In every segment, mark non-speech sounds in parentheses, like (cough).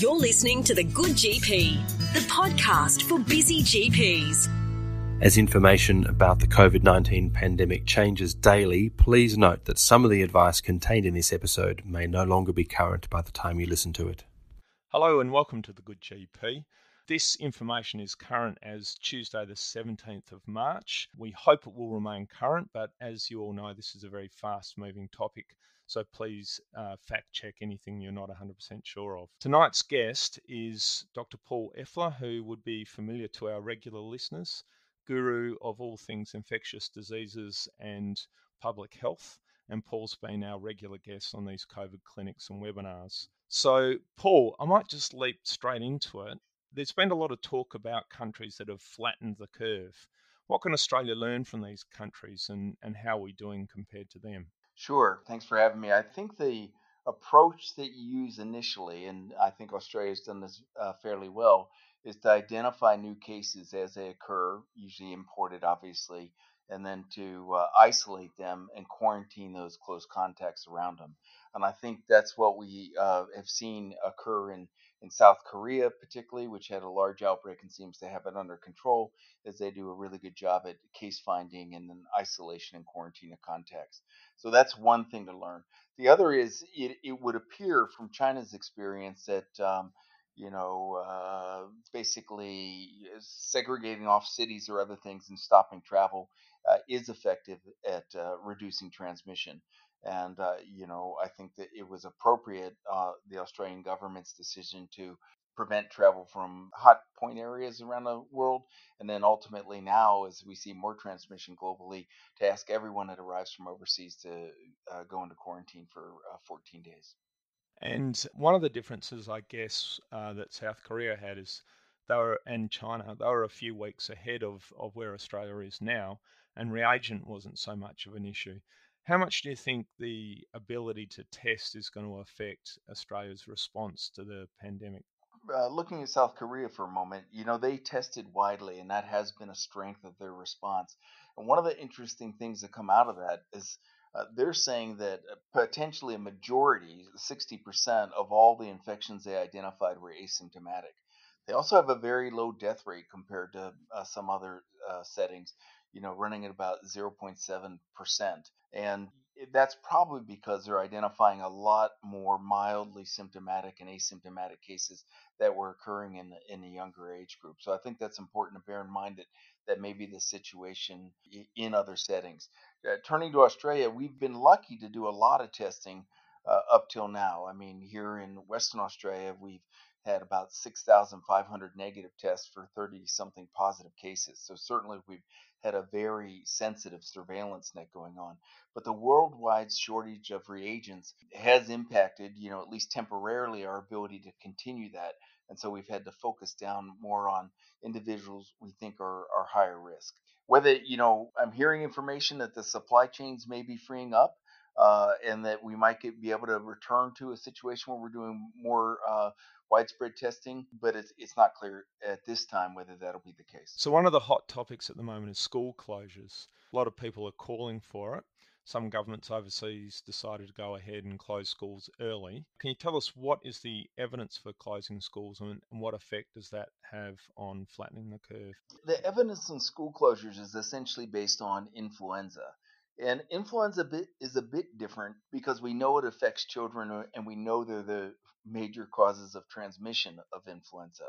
You're listening to The Good GP, the podcast for busy GPs. As information about the COVID 19 pandemic changes daily, please note that some of the advice contained in this episode may no longer be current by the time you listen to it. Hello and welcome to the Good GP. This information is current as Tuesday, the 17th of March. We hope it will remain current, but as you all know, this is a very fast moving topic. So please uh, fact check anything you're not 100% sure of. Tonight's guest is Dr. Paul Effler, who would be familiar to our regular listeners, guru of all things infectious diseases and public health. And Paul's been our regular guest on these COVID clinics and webinars. So, Paul, I might just leap straight into it there's been a lot of talk about countries that have flattened the curve. What can Australia learn from these countries and, and how are we doing compared to them? Sure. Thanks for having me. I think the approach that you use initially, and I think Australia's done this uh, fairly well, is to identify new cases as they occur, usually imported, obviously, and then to uh, isolate them and quarantine those close contacts around them. And I think that's what we uh, have seen occur in in South Korea, particularly, which had a large outbreak and seems to have it under control, as they do a really good job at case finding and then isolation and quarantine of contacts. So that's one thing to learn. The other is it, it would appear from China's experience that. Um, you know, uh, basically segregating off cities or other things and stopping travel uh, is effective at uh, reducing transmission. And, uh, you know, I think that it was appropriate, uh, the Australian government's decision to prevent travel from hot point areas around the world. And then ultimately, now, as we see more transmission globally, to ask everyone that arrives from overseas to uh, go into quarantine for uh, 14 days. And one of the differences, I guess, uh, that South Korea had is they were, and China, they were a few weeks ahead of, of where Australia is now, and reagent wasn't so much of an issue. How much do you think the ability to test is going to affect Australia's response to the pandemic? Uh, looking at South Korea for a moment, you know, they tested widely, and that has been a strength of their response. And one of the interesting things that come out of that is uh, they're saying that uh, potentially a majority, 60% of all the infections they identified were asymptomatic. They also have a very low death rate compared to uh, some other uh, settings you know, running at about 0.7%. And that's probably because they're identifying a lot more mildly symptomatic and asymptomatic cases that were occurring in the, in the younger age group. So I think that's important to bear in mind that that may be the situation in other settings. Uh, turning to Australia, we've been lucky to do a lot of testing uh, up till now. I mean, here in Western Australia, we've had about 6,500 negative tests for 30 something positive cases. So certainly we've had a very sensitive surveillance net going on. But the worldwide shortage of reagents has impacted, you know, at least temporarily, our ability to continue that. And so we've had to focus down more on individuals we think are, are higher risk. Whether, you know, I'm hearing information that the supply chains may be freeing up. Uh, and that we might get, be able to return to a situation where we're doing more uh, widespread testing, but it's, it's not clear at this time whether that'll be the case. So, one of the hot topics at the moment is school closures. A lot of people are calling for it. Some governments overseas decided to go ahead and close schools early. Can you tell us what is the evidence for closing schools and, what effect does that have on flattening the curve? The evidence on school closures is essentially based on influenza. And influenza is a bit different because we know it affects children uh, and we know they're the major causes of transmission of influenza.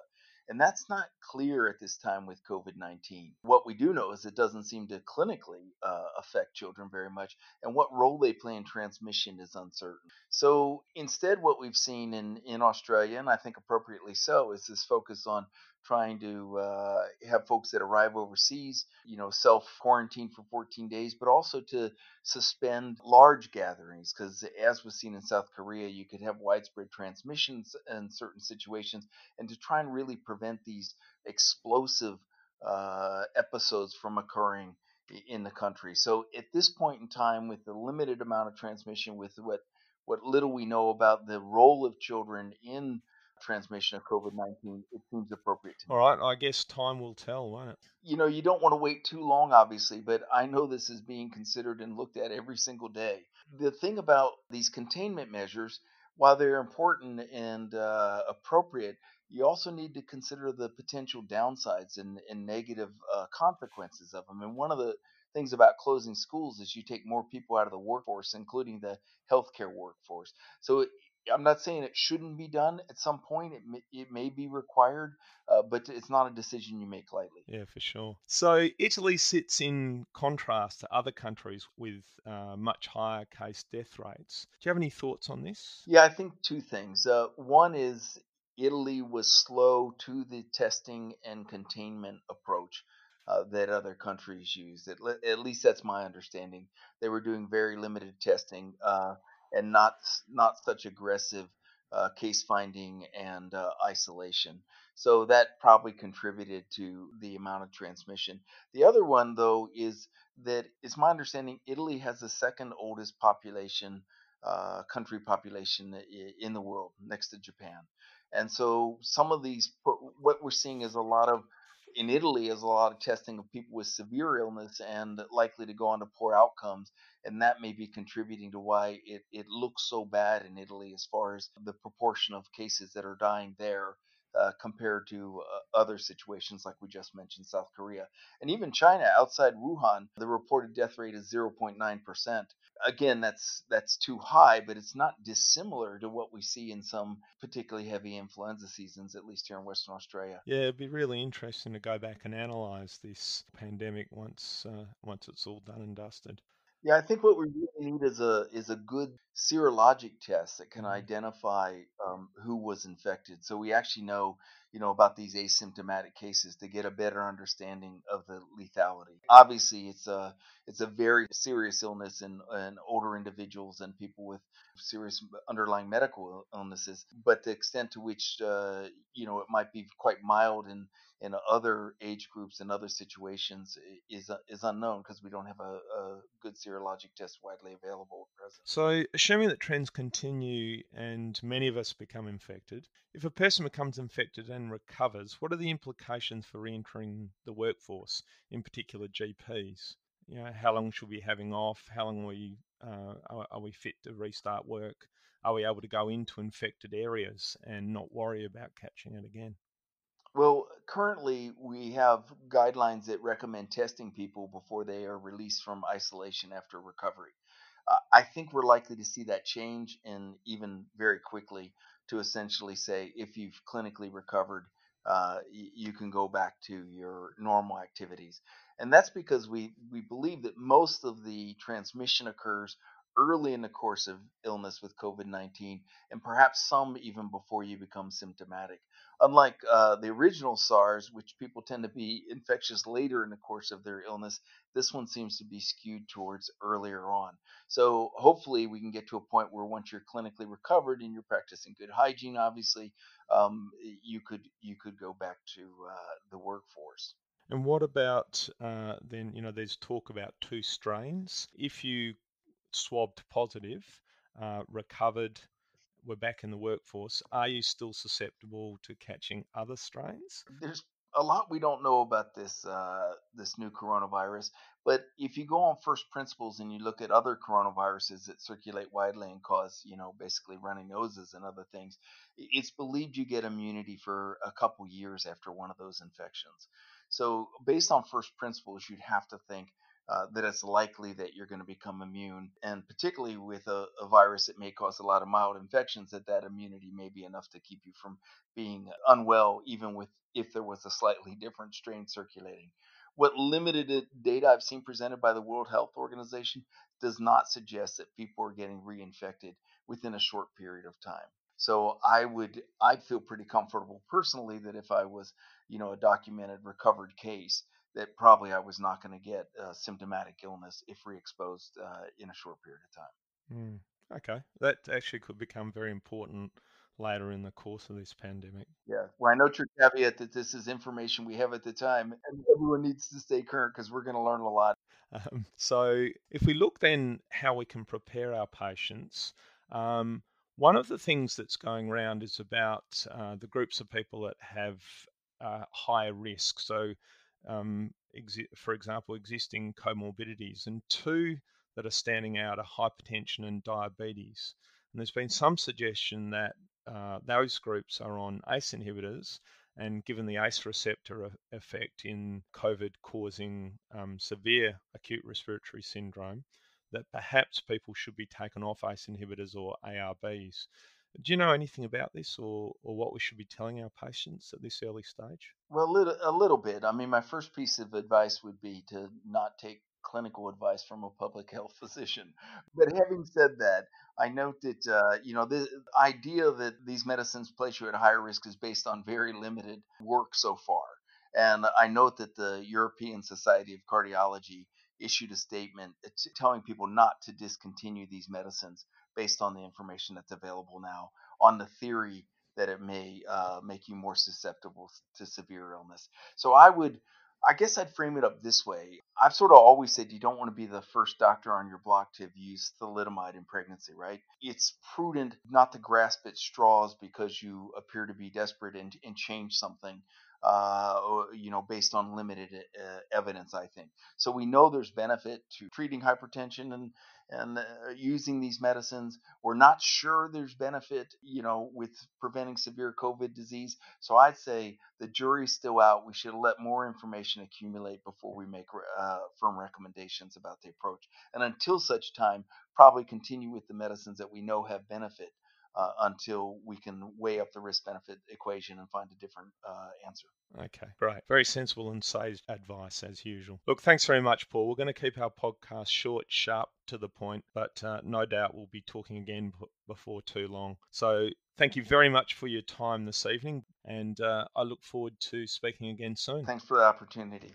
And that's not clear at this time with COVID 19. What we do know is it doesn't seem to clinically uh, affect children very much, and what role they play in transmission is uncertain. So instead, what we've seen in, in Australia, and I think appropriately so, is this focus on trying to uh, have folks that arrive overseas, you know, self quarantine for 14 days, but also to suspend large gatherings because, as was seen in South Korea, you could have widespread transmissions in certain situations, and to try and really prevent these explosive uh, episodes from occurring in the country. So, at this point in time, with the limited amount of transmission, with what what little we know about the role of children in transmission of COVID 19, it seems appropriate to me. All right, I guess time will tell, won't it? You know, you don't want to wait too long, obviously, but I know this is being considered and looked at every single day. The thing about these containment measures, while they're important and uh, appropriate, you also need to consider the potential downsides and, and negative uh, consequences of them. And one of the things about closing schools is you take more people out of the workforce, including the healthcare workforce. So I'm not saying it shouldn't be done at some point. It may, it may be required, uh, but it's not a decision you make lightly. Yeah, for sure. So Italy sits in contrast to other countries with uh, much higher case death rates. Do you have any thoughts on this? Yeah, I think two things. Uh, one is Italy was slow to the testing and containment approach. Uh, that other countries use. At, at, least that's my understanding. They were doing very limited testing. Uh, and not not such aggressive uh, case finding and uh, isolation. So that probably contributed to the amount of transmission. The other one, though, is that it's my understanding Italy has the second oldest population, uh, country population in the world, next to Japan. And so some of these, what we're seeing is a lot of in Italy is a lot of testing of people with severe illness and likely to go on to poor outcomes. And that may be contributing to why it, it looks so bad in Italy as far as the proportion of cases that are dying there uh, compared to uh, other situations like we just mentioned, South Korea. And even China, outside Wuhan, the reported death rate is 0.9%. Again, that's that's too high, but it's not dissimilar to what we see in some particularly heavy influenza seasons, at least here in Western Australia. Yeah, it'd be really interesting to go back and analyse this pandemic once uh, once it's all done and dusted. Yeah, I think what we really need is a is a good serologic test that can mm-hmm. identify um, who was infected, so we actually know you know about these asymptomatic cases to get a better understanding of the lethality. Obviously, it's a it's a very serious illness in, in older individuals and people with serious underlying medical illnesses, but the extent to which uh, you know it might be quite mild in in other age groups and other situations is is unknown because we don't have a, a, good serologic test widely available at present. So, assuming that trends continue and many of us become infected, if a person becomes infected and recovers, what are the implications for re-entering the workforce, in particular GPs? You know, how long should we be having off? How long are we uh, are, are we fit to restart work? Are we able to go into infected areas and not worry about catching it again? Well, currently we have guidelines that recommend testing people before they are released from isolation after recovery. Uh, I think we're likely to see that change and even very quickly to essentially say if you've clinically recovered, uh, y- you can go back to your normal activities. And that's because we, we believe that most of the transmission occurs early in the course of illness with COVID 19, and perhaps some even before you become symptomatic. Unlike uh, the original SARS, which people tend to be infectious later in the course of their illness, this one seems to be skewed towards earlier on. So hopefully we can get to a point where once you're clinically recovered and you're practicing good hygiene, obviously, um, you could you could go back to uh, the workforce. And what about uh, then? You know, there's talk about two strains. If you swabbed positive, uh, recovered, we're back in the workforce, are you still susceptible to catching other strains? There's a lot we don't know about this uh, this new coronavirus, but if you go on first principles and you look at other coronaviruses that circulate widely and cause, you know, basically running noses and other things, it's believed you get immunity for a couple years after one of those infections. So, based on first principles, you'd have to think uh, that it's likely that you're going to become immune. And particularly with a, a, virus that may cause a lot of mild infections, that that immunity may be enough to keep you from being unwell, even with if there was a slightly different strain circulating. What limited data I've seen presented by the World Health Organization does not suggest that people are getting reinfected within a short period of time. So I would I'd feel pretty comfortable personally that if I was, you know, a documented recovered case, that probably I was not going to get uh, symptomatic illness if re-exposed uh, in a short period of time. Mm, okay, that actually could become very important later in the course of this pandemic. Yeah, well, I note your caveat that this is information we have at the time, and everyone needs to stay current because we're going to learn a lot. Um, so, if we look then how we can prepare our patients, um, one of the things that's going around is about uh, the groups of people that have uh, higher risk. So, um, exi- for example, existing comorbidities, and two that are standing out are hypertension and diabetes. And there's been some suggestion that uh, those groups are on ACE inhibitors, and given the ACE receptor effect in COVID causing um, severe acute respiratory syndrome, that perhaps people should be taken off ACE inhibitors or ARBs. Do you know anything about this or, or what we should be telling our patients at this early stage? Well, a little, a little bit. I mean, my first piece of advice would be to not take clinical advice from a public (laughs) health physician. But having said that, I note that uh, you know the idea that these medicines place you at higher risk is based on very limited work so far. And I note that the European Society of Cardiology issued a statement telling people not to discontinue these medicines based on the information that's available now on the theory that it may uh, make you more susceptible to severe illness. So I would, I guess I'd frame it up this way. I've sort of always said you don't want to be the first doctor on your block to have used thalidomide in pregnancy, right? It's prudent not to grasp at straws because you appear to be desperate and, and change something uh, you know, based on limited uh, evidence, I think. So we know there's benefit to treating hypertension and and uh, using these medicines. We're not sure there's benefit, you know, with preventing severe COVID disease. So I'd say the jury's still out. We should let more information accumulate before we make uh, firm recommendations about the approach. And until such time, probably continue with the medicines that we know have benefit uh, until we can weigh up the risk benefit equation and find a different uh, answer. Okay, great. Very sensible and sage advice as usual. Look, thanks very much, Paul. We're going to keep our podcast short, sharp, to the point, but uh, no doubt we'll be talking again b- before too long. So thank you very much for your time this evening, and uh, I look forward to speaking again soon. Thanks for the opportunity.